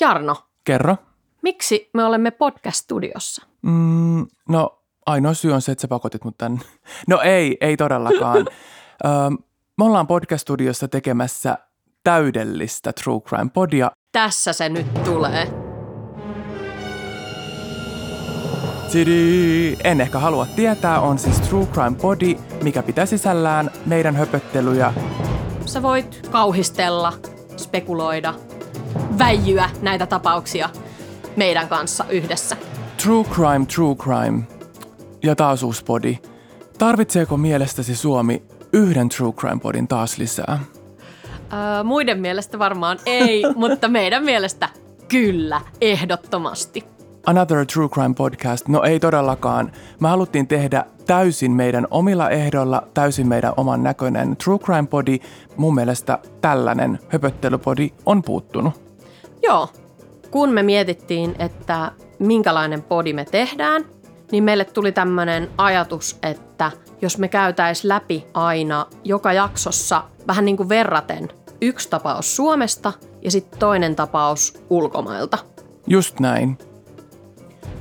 Jarno, Kerro. miksi me olemme podcast-studiossa? Mm, no, ainoa syy on se, että sä pakotit mut tänne. No ei, ei todellakaan. Ö, me ollaan podcast-studiossa tekemässä täydellistä True Crime-podia. Tässä se nyt tulee. Tidi! En ehkä halua tietää, on siis True Crime Body, mikä pitää sisällään meidän höpöttelyjä. Sä voit kauhistella, spekuloida, väijyä näitä tapauksia meidän kanssa yhdessä. True Crime, True Crime. Ja taas uusi body. Tarvitseeko mielestäsi Suomi yhden True Crime Podin taas lisää? Öö, muiden mielestä varmaan ei, mutta meidän mielestä kyllä, ehdottomasti. Another True Crime Podcast? No ei todellakaan. Me haluttiin tehdä täysin meidän omilla ehdoilla, täysin meidän oman näköinen True Crime Body. Mun mielestä tällainen höpöttelypodi on puuttunut. Joo, kun me mietittiin, että minkälainen podi me tehdään, niin meille tuli tämmöinen ajatus, että jos me käytäis läpi aina joka jaksossa vähän niin kuin verraten yksi tapaus Suomesta ja sitten toinen tapaus ulkomailta. Just näin.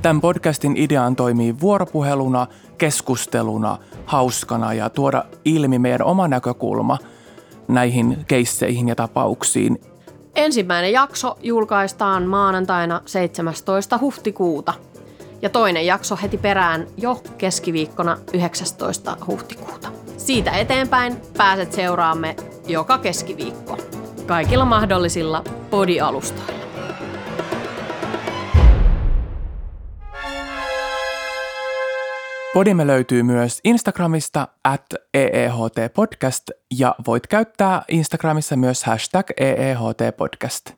Tämän podcastin ideaan toimii vuoropuheluna, keskusteluna, hauskana ja tuoda ilmi meidän oma näkökulma näihin keisseihin ja tapauksiin. Ensimmäinen jakso julkaistaan maanantaina 17. huhtikuuta ja toinen jakso heti perään jo keskiviikkona 19. huhtikuuta. Siitä eteenpäin pääset seuraamme joka keskiviikko kaikilla mahdollisilla podialustoilla. Podimme löytyy myös Instagramista at EEHT Podcast ja voit käyttää Instagramissa myös hashtag EEHT Podcast.